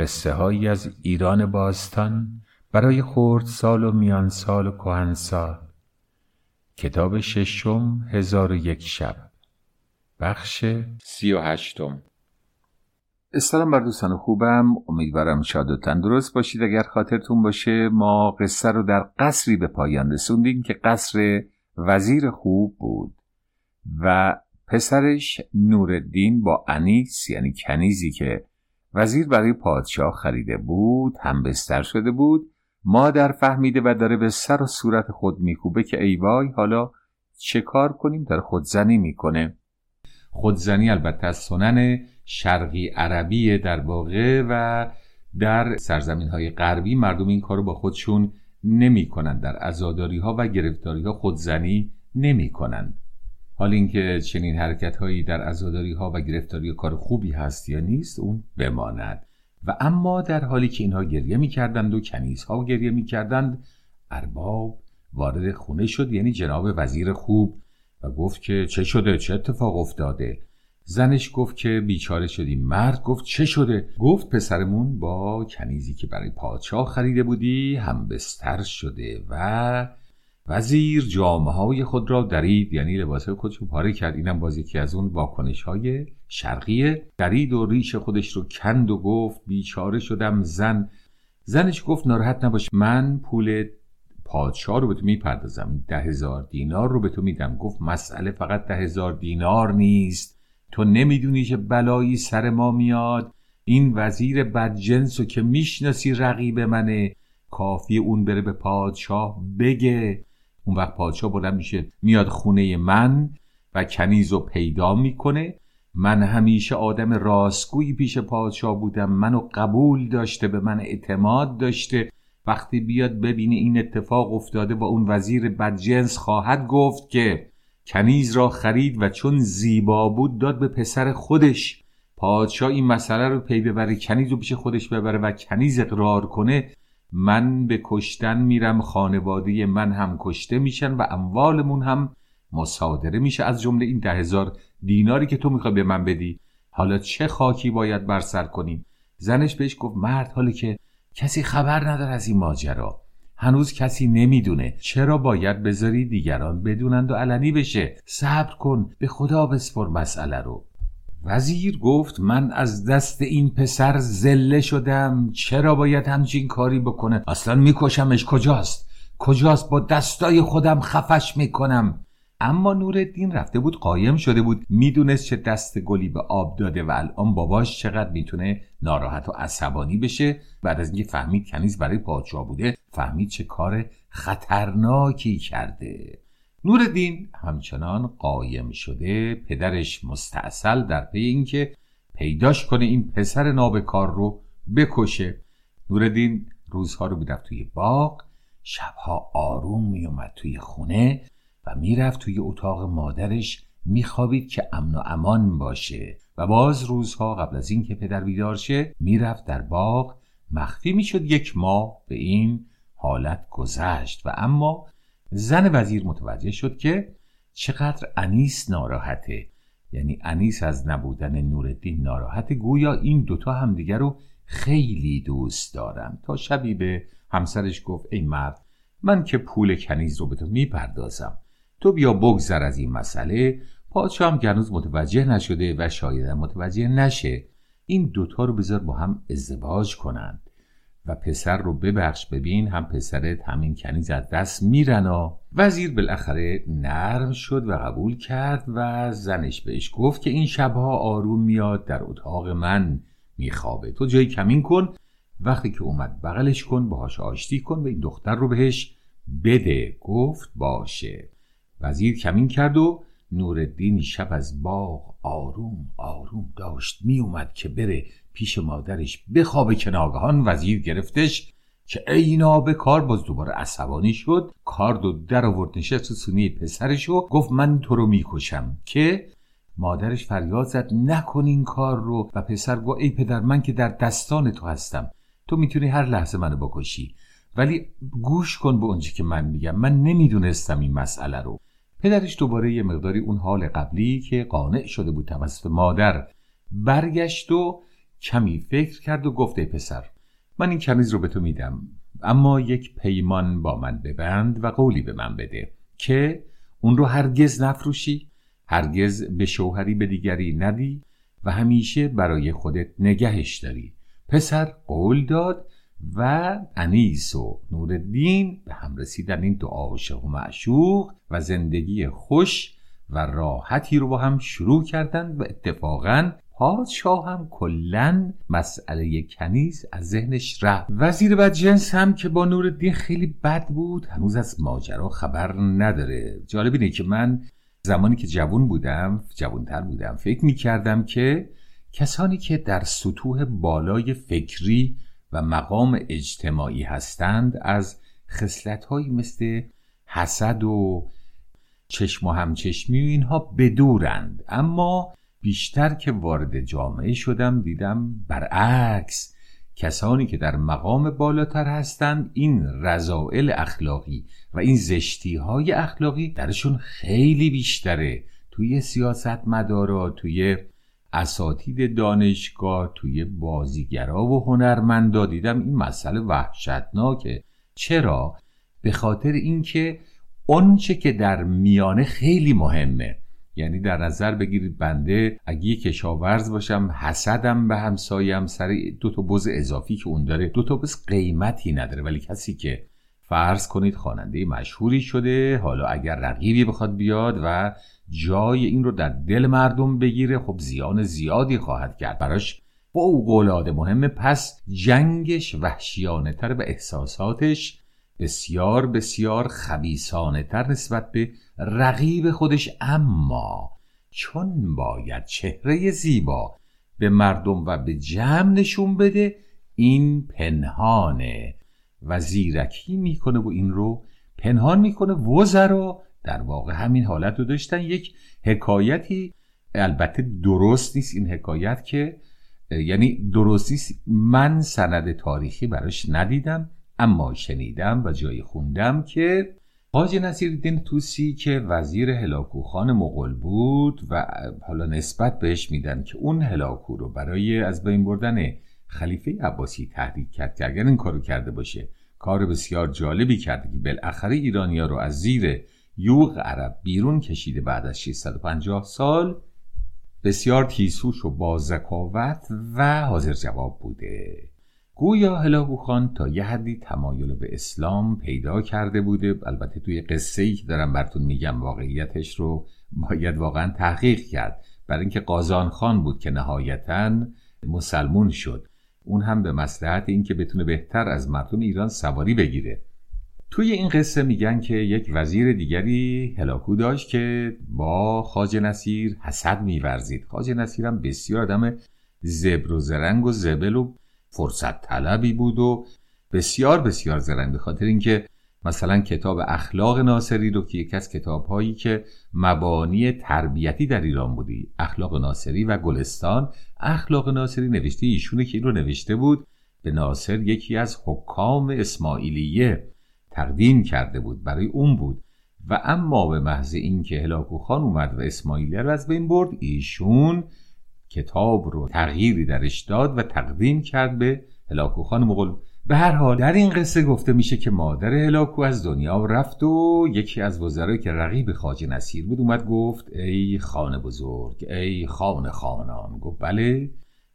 قصه هایی از ایران باستان برای خورد سال و میان سال و کهن سال کتاب ششم هزار و یک شب. بخش سی و هشتم. سلام بر دوستان خوبم امیدوارم شاد و تندرست باشید. اگر خاطرتون باشه ما قصه رو در قصری به پایان رسوندیم که قصر وزیر خوب بود. و پسرش نوردین با انیس یعنی کنیزی که وزیر برای پادشاه خریده بود هم بستر شده بود. مادر فهمیده و داره به سر و صورت خود میکوبه که ای وای حالا چه کار کنیم؟ داره خودزنی می‌کنه. خودزنی البته از سنن شرقی عربی در واقع و در سرزمین های غربی مردم این کارو با خودشون نمی کنند در ازاداری ها و گرفتاری ها خودزنی نمی کنند حال اینکه چنین حرکت هایی در ازاداری ها و گرفتاری کار خوبی هست یا نیست اون بماند. و اما در حالی که اینها گریه می‌کردند و کنیزها گریه می‌کردند ارباب وارد خونه شد یعنی جناب وزیر خوب و گفت که چه شده؟ چه اتفاق افتاده؟ زنش گفت که بیچاره شدی. مرد گفت چه شده؟ گفت پسرمون با کنیزی که برای پادشاه خریده بودی هم بستر شده و وزیر جامعه های خود را درید یعنی لباس خودش رو پاره کرد. اینم باز یکی از اون واکنش های شرقیه درید و ریش خودش رو کند و گفت بیچاره شدم زن. زنش گفت ناراحت نباش من پول پادشاه رو به تو می‌پردازم. ده هزار دینار رو به تو میدم. گفت مسئله فقط ده هزار دینار نیست. تو نمی‌دونی که بلایی سر ما میاد. این وزیر بدجنس رو که می‌شناسی رقیب منه. کافی اون بره به پادشاه بگه. اون وقت پادشاه بلند میشه میاد خونه من و کنیز رو پیدا می‌کنه. من همیشه آدم راستگویی پیش پادشاه بودم. منو قبول داشته به من اعتماد داشته. وقتی بیاد ببینه این اتفاق افتاده و اون وزیر بدجنس خواهد گفت که کنیز را خرید و چون زیبا بود داد به پسر خودش. پادشاه این مسئله رو پی ببره کنیز رو پیش خودش ببره و کنیز اقرار کنه. من به کشتن میرم خانواده من هم کشته میشن و اموالمون هم مصادره میشه از جمله این ده هزار دیناری که تو می‌خوای به من بدی. حالا چه خاکی باید بر سر کنیم؟ زنش بهش گفت مرد حالی که کسی خبر نداره از این ماجرا. هنوز کسی نمی‌دونه چرا باید بذاری دیگران بدونند و علنی بشه. صبر کن به خدا بسپر مسئله رو. وزیر گفت من از دست این پسر زله شدم چرا باید همچین کاری بکنه؟ اصلا میکشمش. کجاست؟ کجاست؟ با دستای خودم خفش می‌کنم. اما نورالدین رفته بود قایم شده بود. می‌دونست چه دست گلی به آب داده و الان باباش چقدر می‌تونه ناراحت و عصبانی بشه. بعد از اینکه فهمید کنیز برای پادشاه بوده فهمید چه کار خطرناکی کرده. نوردین همچنان قایم شده پدرش مستاصل در پی اینکه پیداش کنه این پسر نابکار رو بکشه. نوردین روزها رو می‌رفت توی باغ شبها آروم میومد توی خونه و می‌رفت توی اتاق مادرش میخوابید که امن و امان باشه. و باز روزها قبل از اینکه پدر بیدار شه می‌رفت در باغ. مخفی می‌شد یک ماه به این حالت گذشت. و اما زن وزیر متوجه شد که چقدر انیس ناراحته. یعنی انیس از نبودن نوردین ناراحته. گویا این دوتا همدیگر رو خیلی دوست دارن. تا شبی به همسرش گفت ای مرد من که پول کنیز رو به تو می‌پردازم. تو بیا بگذر از این مسئله. پادشاه هم گنوز متوجه نشده و شاید متوجه نشه این دوتا رو بذار با هم ازدواج کنند. و پسر رو ببخش ببین هم پسرت همین کنیز از دست میرن و وزیر بالاخره نرم شد و قبول کرد و زنش بهش گفت که این شبها آروم میاد در اتاق من میخوابه. تو جای کمین کن. وقتی که اومد بغلش کن باهاش آشتی کن و این دختر رو بهش بده. گفت باشه. وزیر کمین کرد و نوردین شب از باغ آروم آروم داشت میومد که بره پیش مادرش بخوابه که ناگهان وزیر گرفتش که اینا به کار باز دوباره عصبانی شد. کارد و در آورد نشست سونی پسرش و گفت من تو رو می‌کشم. که مادرش فریاد زد نکن این کار رو. و پسر گفت ای پدر من که در دستان تو هستم. تو می‌تونی هر لحظه منو بکشی. ولی گوش کن به اونچه که من میگم. من نمی‌دونستم این مسئله رو. پدرش دوباره یه مقداری اون حال قبلی که قانع شده بود توسط مادر برگشت و کمی فکر کرد و گفت پسر من این کنیز رو به تو میدم اما یک پیمان با من ببند و قولی به من بده که اون رو هرگز نفروشی هرگز به شوهری به دیگری ندی و همیشه برای خودت نگهش داری. پسر قول داد و انیس و نورالدین به هم رسیدن این دو عاشق و معشوق و زندگی خوش و راحتی رو با هم شروع کردند و اتفاقا پادشاه هم کلا مسئله کنیز از ذهنش رفت. وزیر بدجنس هم که با نورالدین خیلی بد بود هنوز از ماجرا خبر نداره. جالب اینه که من زمانی که جوان بودم جوانتر بودم فکر می کردم که کسانی که در سطوح بالای فکری و مقام اجتماعی هستند از خصلتهایی مثل حسد و چشم و همچشمی و اینها بدورند. اما بیشتر که وارد جامعه شدم دیدم برعکس کسانی که در مقام بالاتر هستند این رضائل اخلاقی و این زشتی های اخلاقی درشون خیلی بیشتره. توی سیاست مدارا توی اساتید دانشگاه توی بازیگرا و هنرمندا دیدم این مسئله وحشتناکه چرا؟ به خاطر اینکه آنچه که در میانه خیلی مهمه. یعنی در نظر بگیرید بنده اگه یه کشاورز باشم حسدم به همسایم سر دو تا بز اضافی که اون داره دو تا بز قیمتی نداره ولی کسی که فرض کنید خواننده مشهوری شده حالا اگر رقیبی بخواد بیاد و جای این رو در دل مردم بگیره خب زیان زیادی خواهد کرد. براش العاده مهمه. پس جنگش وحشیانه تر و احساساتش بسیار بسیار خبیسانه تر نسبت به رقیب خودش. اما چون باید چهره زیبا به مردم و به جمع نشون بده این پنهانه. و زیرکی می‌کنه و این رو پنهان می‌کنه. وزرا در واقع همین حالت رو داشتن. یک حکایتی البته درست نیست این حکایت که یعنی درست نیست. من سند تاریخی براش ندیدم. اما شنیدم و جایی خوندم که حاج نصیرالدین توسی که وزیر هلاکوخان مغول بود و حالا نسبت بهش میدن که اون هلاکو رو برای از بین بردن خلیفه عباسی تهدید کرد که اگر این کارو کرده باشه کار بسیار جالبی کرده که بالاخره ایرانیا رو از زیر یوغ عرب بیرون کشیده بعد از 650 سال بسیار تیسوش و با و حاضر جواب بوده. گویا هلاکو خان تا یه حدی تمایل به اسلام پیدا کرده بوده. البته توی قصه ای که دارم براتون میگم واقعیتش رو باید واقعا تحقیق کرد. برای اینکه قازان خان بود که نهایتا مسلمون شد. اون هم به مسلحت اینکه بتونه بهتر از مردم ایران سواری بگیره. توی این قصه میگن که یک وزیر دیگری هلاکو داشت که با خاج نصیر حسد میورزید. خاج نصیر هم بسیار آدم زبر و زرنگ و زبل و فرصت طلبی بود و بسیار بسیار زرنگ به خاطر اینکه مثلا کتاب اخلاق ناصری رو که یکی از کتاب هایی که مبانی تربیتی در ایران بودی اخلاق ناصری و گلستان. اخلاق ناصری نوشته ایشونه که این رو نوشته بود به ناصر یکی از حکام اسماعیلیه تقدیم کرده بود برای اون بود. و اما به محض اینکه هلاکو خان اومد و اسماعیلیه رو از بین برد ایشون کتاب رو تغییری درش داد و تقدیم کرد به هلاکو خان مغل به هر حال در این قصه گفته میشه که مادر هلاکو از دنیا رفت و یکی از وزرایی که رقیب خاج نصیر بود اومد گفت ای خانه بزرگ ای خانه خانان. گفت بله.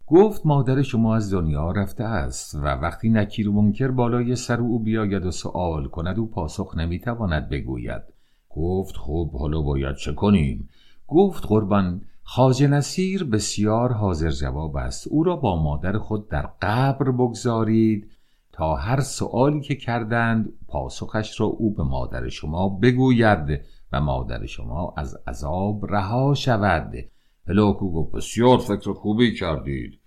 گفت مادر شما از دنیا رفته است و وقتی نکیر و منکر بالای سر او بیاید و سوال کند او پاسخ نمی‌تواند بگوید. گفت خب حالا باید چه کنیم؟ گفت قربان خاج نصیر بسیار حاضر جواب است. او را با مادر خود در قبر بگذارید تا هر سؤالی که کردند پاسخش را او به مادر شما بگوید و مادر شما از عذاب رها شود. هلاکو گفت بسیار فکر خوبی کردید.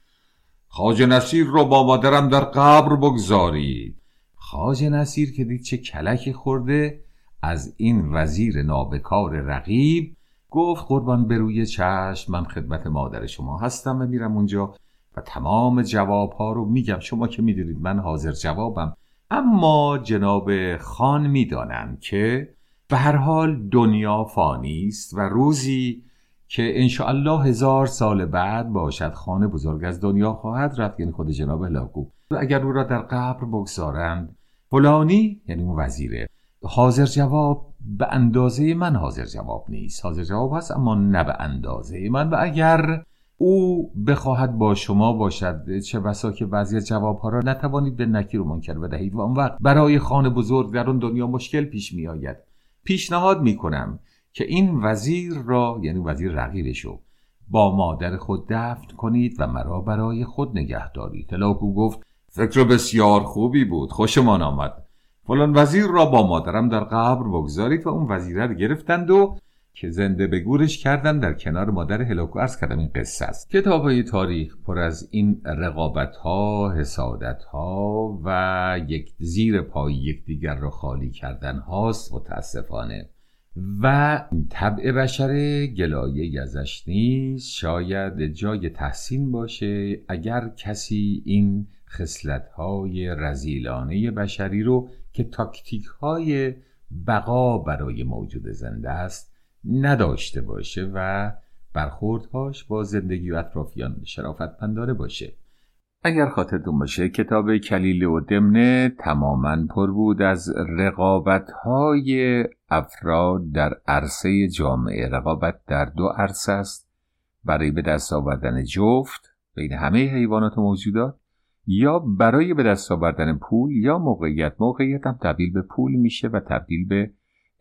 خاج نصیر را با مادرم در قبر بگذارید. خاج نصیر که دید چه کلکی خورده از این وزیر نابکار رقیب گفت قربان به روی چشم من خدمت مادر شما هستم و میرم اونجا. و تمام جواب ها رو میگم. شما که می‌دونید من حاضر جوابم. اما جناب خان می‌دانند که به هر حال دنیا فانی است و روزی که انشاءالله هزار سال بعد باشد خانه بزرگ از دنیا خواهد رفت یعنی خود جناب هلاکو اگر او را در قبر بگذارند فلانی یعنی اون وزیره حاضر جواب به اندازه من حاضر جواب نیست. حاضر جواب هست اما نه به اندازه من. و اگر او بخواهد با شما باشد چه بسا که بعضی از جوابها را نتوانید به نکیر و منکر بدهید. و اون وقت برای خانه بزرگ در اون دنیا مشکل پیش می آید پیشنهاد می کنم که این وزیر را یعنی وزیر رقیبشو با مادر خود دفن کنید و مرا برای خود نگه دارید تلاکو گفت فکر بسیار خوبی بود. خوشمان آمد. فلان وزیر را با مادرم در قبر بگذارید و اون وزیره رو گرفتند و که زنده به گورش کردن در کنار مادر هلاکو ارز کردم این قصه است. کتاب های تاریخ پر از این رقابت ها حسادت ها و یک زیر پای یکدیگر را خالی کردن هاست متاسفانه. و طبع بشر گلایه ازش نیست. شاید جای تحسین باشه اگر کسی این خسلت های رزیلانه بشری رو که تاکتیک های بقا برای موجود زنده است نداشته باشه و برخوردهاش با زندگی و اطرافیان شرافت پنداره باشه. اگر خاطرتون باشه کتاب کلیل و دمنه تماما پر بود از رقابت های افراد در عرصه جامعه. رقابت در دو عرصه است. برای به دست آوردن جفت بین همه حیوانات و موجودات یا برای به دست آوردن پول یا موقعیت. موقعیت هم تبدیل به پول میشه و تبدیل به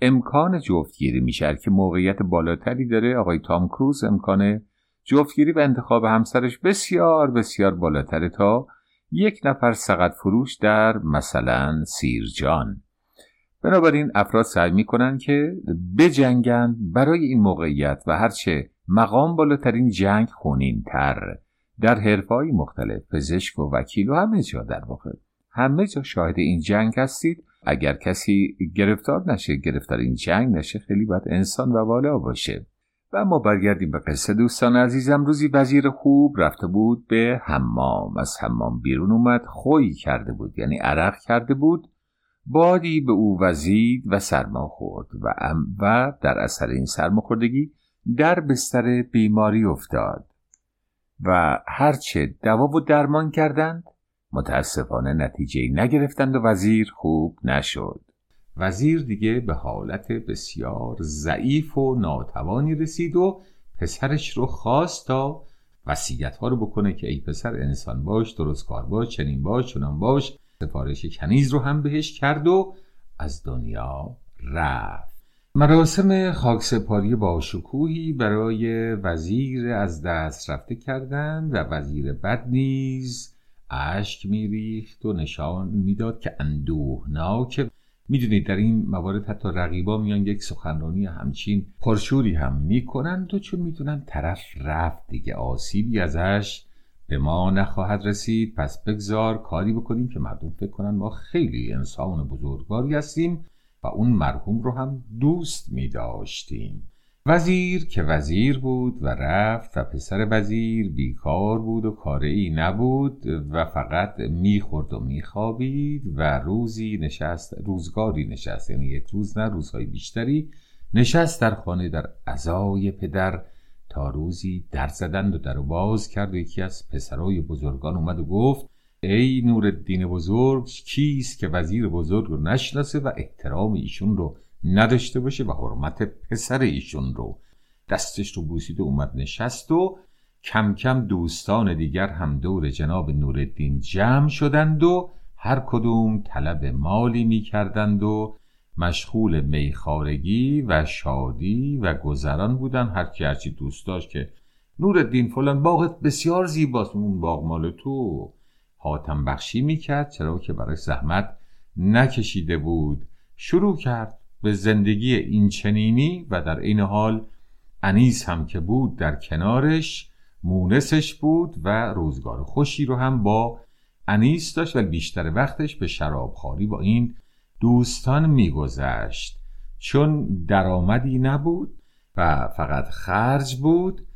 امکان جفتگیری میشه. که موقعیت بالاتری داره. آقای تام کروز امکان جفتگیری و انتخاب همسرش بسیار بسیار بالاتره تا یک نفر سقط فروش در مثلا سیرجان. بنابراین افراد سعی می‌کنن که بجنگند برای این موقعیت و هرچه مقام بالاترین جنگ خونین تر در حرفهای مختلف پزشک و وکیل و همه جا در واقع. همه جا شاهد این جنگ هستید. اگر کسی گرفتار نشه گرفتار این جنگ نشه خیلی باید انسان و والا باشه. و ما برگردیم به قصه دوستان عزیزم. روزی وزیر خوب رفته بود به حمام. از حمام بیرون اومد خوی کرده بود یعنی عرق کرده بود. بادی به او وزید و سرما خورد و, و در اثر این سرماخوردگی در بستر بیماری افتاد. و هرچه دوا و درمان کردند متاسفانه نتیجه نگرفتند و وزیر خوب نشد. وزیر دیگه به حالت بسیار ضعیف و ناتوانی رسید و پسرش رو خواست تا وسیعت ها رو بکنه که ای پسر انسان باش درست کار باش چنین باش چنان باش. سفارش کنیز رو هم بهش کرد و از دنیا رفت. مراسم خاکسپاری با شکوهی برای وزیر از دست رفته کردند و وزیر بد نیز اشک میریخت و نشان می‌داد که اندوهناک. می‌دونید در این موارد حتی رقیبا میان یک سخنرانی همچین پرشوری هم می‌کنند و چون می‌دونن طرف رفت دیگه آسیبی ازش به ما نخواهد رسید. پس بگذار کاری بکنیم که مردم فکر کنن ما خیلی انسان بزرگواری هستیم. و اون مرحوم رو هم دوست می داشتیم وزیر که وزیر بود و رفت و پسر وزیر بیکار بود و کاری نبود و فقط می‌خورد و میخوابید و روزی نشست روزگاری نشست. یعنی یک روز نه روزهای بیشتری نشست در خانه در ازای پدر تا روزی در زدند و در باز کرد. و یکی از پسرای بزرگان اومد و گفت ای نور الدین بزرگ کیست که وزیر بزرگ رو نشناسه و احترام ایشون رو نداشته باشه و حرمت پسر ایشون رو؟ دستش رو بوسید و اومد نشست و کم کم دوستان دیگر هم دور جناب نوردین جمع شدند و هر کدوم طلب مالی می کردند و مشغول میخارگی و شادی و گذران بودن هر کی هرچی دوست داشت که نوردین فلان باغت بسیار زیباست اون باغ مال تو. حاتم بخشی می‌کرد چرا که برای زحمت نکشیده بود. شروع کرد به زندگی این چنینی و در این حال انیس هم که بود در کنارش مونسش بود و روزگار خوشی رو هم با انیس داشت و بیشتر وقتش به شرابخوری با این دوستان میگذشت. چون درآمدی نبود و فقط خرج بود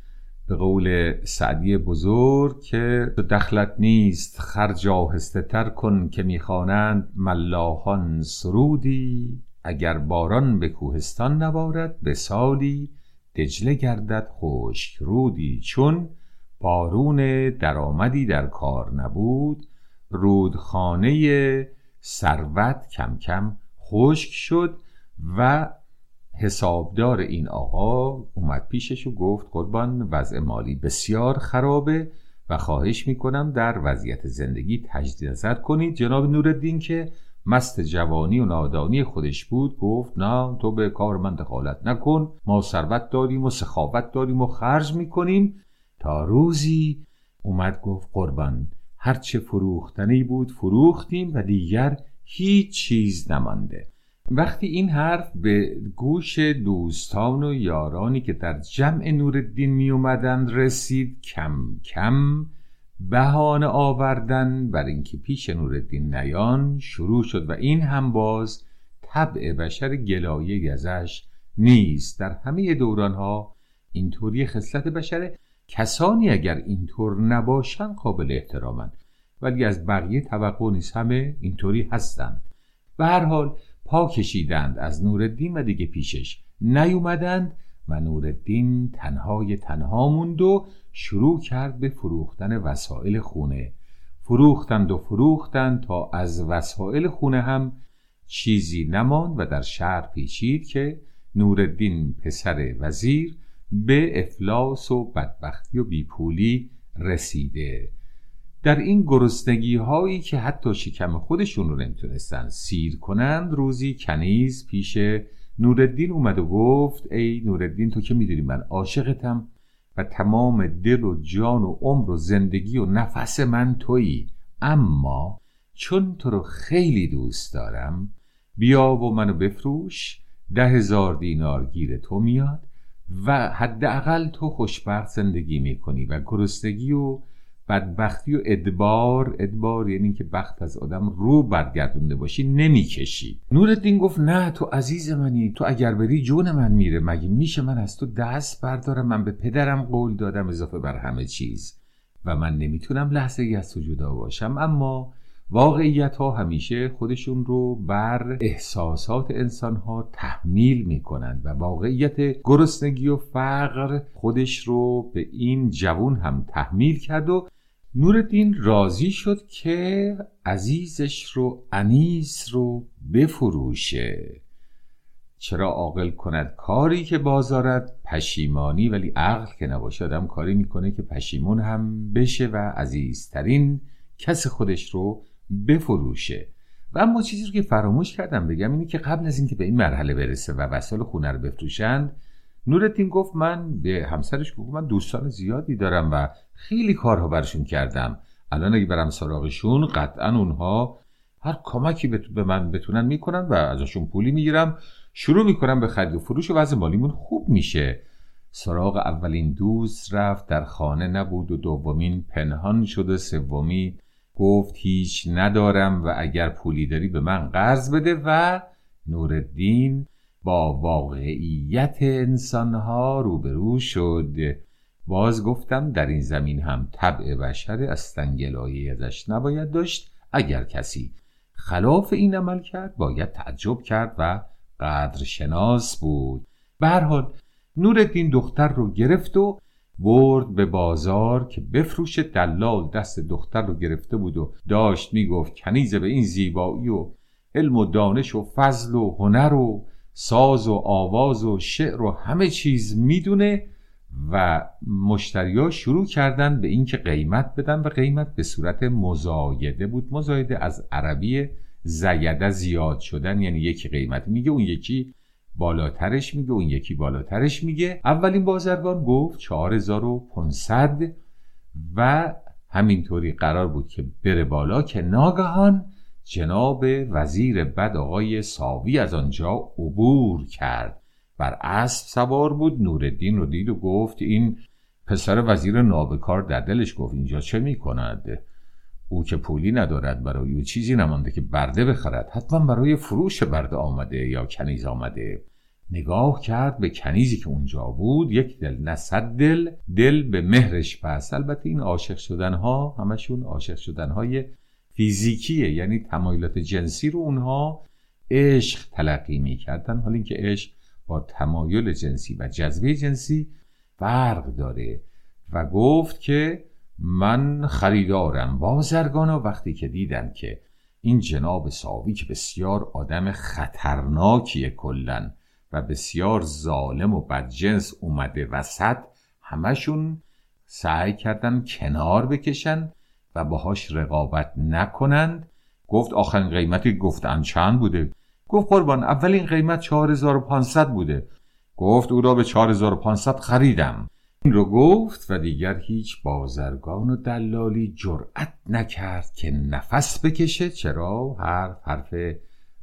به قول سعدی بزرگ که دخلت نیست خرج آهسته تر کن که می‌خوانند ملاحان سرودی. اگر باران به کوهستان نبارد به سالی دجله گردد خشک رودی. چون بارون درآمدی در کار نبود رودخانه ثروت کم کم خشک شد و حسابدار این آقا اومد پیشش و گفت قربان وضع مالی بسیار خرابه و خواهش می‌کنم در وضعیت زندگی تجدید نظر کنید. جناب نورالدین که مست جوانی و نادانی خودش بود گفت نه تو به کار من دخالت نکن ما ثروت داریم و سخاوت داریم و خرج می‌کنیم. تا روزی اومد گفت قربان هرچه فروختنی بود فروختیم و دیگر هیچ چیز نمانده. وقتی این حرف به گوش دوستان و یارانی که در جمع نورالدین می اومدند رسید کم کم بهانه آوردن بر اینکه پیش نورالدین نیان شروع شد و این هم باز طبع بشر گلایه ازش نیست. در همه دوران ها اینطوری خصلت بشره کسانی اگر اینطور نباشن قابل احترامند ولی از بقیه توقع نیست همه اینطوری هستند. به هر حال پا کشیدند از نورالدین و دیگه پیشش نیومدند و نورالدین تنهای تنها موند و شروع کرد به فروختن وسایل خونه. فروختند و فروختند تا از وسایل خونه هم چیزی نماند و در شهر پیچید که نورالدین پسر وزیر به افلاس و بدبختی و بیپولی رسیده. در این گرسنگی هایی که حتی شکم خودشون رو نمی‌تونستن سیر کنند روزی کنیز پیش نورالدین اومد و گفت ای نورالدین تو که می‌دونی من عاشقتم و تمام دل و جان و عمر و زندگی و نفس من تویی. اما چون تو رو خیلی دوست دارم بیا و منو بفروش ده هزار دینار گیر تو میاد و حداقل تو خوشبخت زندگی می‌کنی و گرسنگی و بدبختی و ادبار ادبار یعنی که بخت از آدم رو برگردونده باشی نمی‌کشی. نورالدین گفت نه تو عزیز منی تو اگر بری جون من میره مگه میشه من از تو دست بردارم؟ من به پدرم قول دادم اضافه بر همه چیز. و من نمی‌تونم لحظه ای از تو جدا باشم اما واقعیت ها همیشه خودشون رو بر احساسات انسان ها تحمیل می‌کنند و واقعیت گرسنگی و فقر خودش رو به این جوون هم تحمیل کرد و نورالدین راضی شد که عزیزش رو انیس رو بفروشه. چرا عاقل کند کاری که بازارد پشیمانی ولی عقل که نباشه آدم کاری می‌کنه که پشیمون هم بشه و عزیزترین کس خودش رو بفروشه. و اما چیزی رو که فراموش کردم بگم اینه که قبل از اینکه به این مرحله برسه و وسایل خونه رو بفروشند نورالدین گفت من به همسرش گفت من دوستان زیادی دارم و خیلی کارها برشون کردم. الان اگه برم سراغشون قطعا اونها هر کمکی به من بتونن می‌کنن و ازشون پولی می‌گیرم. شروع می‌کنم به خرید و فروش و وضع مالیمون خوب میشه. سراغ اولین دوست رفت در خانه نبود و دومین پنهان شده سومی گفت هیچ ندارم و اگر پولی داری به من قرض بده و نورالدین با واقعیت انسانها روبرو شد. باز گفتم در این زمین هم طبع بشر از سنگلایی ازش نباید داشت اگر کسی خلاف این عمل کرد باید تعجب کرد و قدرشناس بود. به هر حال نورالدین دختر رو گرفت و برد به بازار که بفروش دلال دست دختر رو گرفته بود و داشت می‌گفت کنیزه به این زیبایی و علم و دانش و فضل و هنر و ساز و آواز و شعر و همه چیز می‌دونه و مشتریا شروع کردن به اینکه قیمت بدن و قیمت به صورت مزایده بود. مزایده از عربی زیده زیاد شدن یعنی یکی قیمت میگه اون یکی بالاترش میگه اون یکی بالاترش میگه. اولین بازرگان گفت 4500 و همینطوری قرار بود که بره بالا که ناگهان جناب وزیر بد آقای ساوی از آنجا عبور کرد. بر اسب سوار بود نوردین رو دید و گفت این پسر وزیر نابکار در دلش گفت اینجا چه می‌کند؟ او که پولی ندارد برای او چیزی نمانده که برده بخرد. حتما برای فروش برده آمده یا کنیز آمده. نگاه کرد به کنیزی که اونجا بود. یک دل نه صد دل. دل به مهرش پس البته این عاشق شدن ها همشون عاشق شدن های فیزیکیه یعنی تمایلات جنسی رو اونها عشق تلقی می‌کردن. حالا اینکه عشق با تمایل جنسی و جذبه جنسی فرق داره و گفت که من خریدارم بازرگانا وقتی که دیدم که این جناب ساوی که بسیار آدم خطرناکیه کلا و بسیار ظالم و بدجنس اومده وسط همشون سعی کردن کنار بکشن و باهاش رقابت نکنند. گفت آخرین قیمتی گفتن چند بوده؟ گفت قربان اولین قیمت 4500 بوده. گفت او را به 4500 خریدم. این رو گفت و دیگر هیچ بازرگان و دلالی جرأت نکرد که نفس بکشه چرا؟ حرف حرف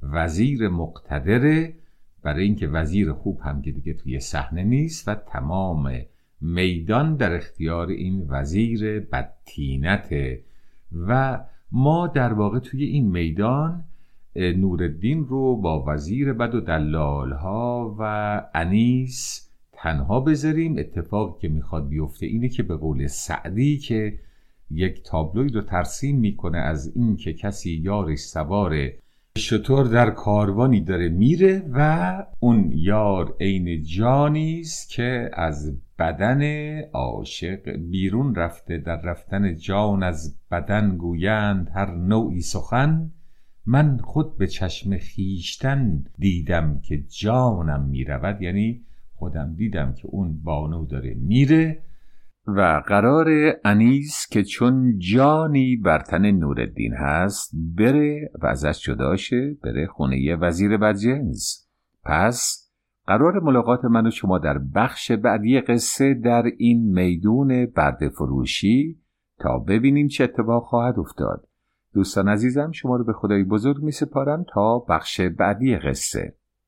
وزیر مقتدره. برای اینکه وزیر خوب هم که دیگه توی صحنه نیست و تمام میدان در اختیار این وزیر بدتینته و ما در واقع توی این میدان نوردین رو با وزیر بد و دلال ها و انیس تنها بذاریم. اتفاقی که می‌خواد بیفته اینه که به قول سعدی که یک تابلوی رو ترسیم می‌کنه از این که کسی یارش سوار شطور در کاروانی داره میره و اون یار عین جانی است که از بدن عاشق بیرون رفته در رفتن جان از بدن گویند هر نوعی سخن. من خود به چشم خیشتن دیدم که جانم می‌رود یعنی خودم دیدم که اون بانو داره میره و قرار انیس که چون جانی بر تن نوردین هست بره و ازش جدا شه بره خونه وزیر بدجنس پس قرار ملاقات من و شما در بخش بعدی قصه در این میدون برد فروشی تا ببینیم چه اتفاق خواهد افتاد. دوستان عزیزم شما رو به خدای بزرگ می سپارم تا بخش بعدی قصه.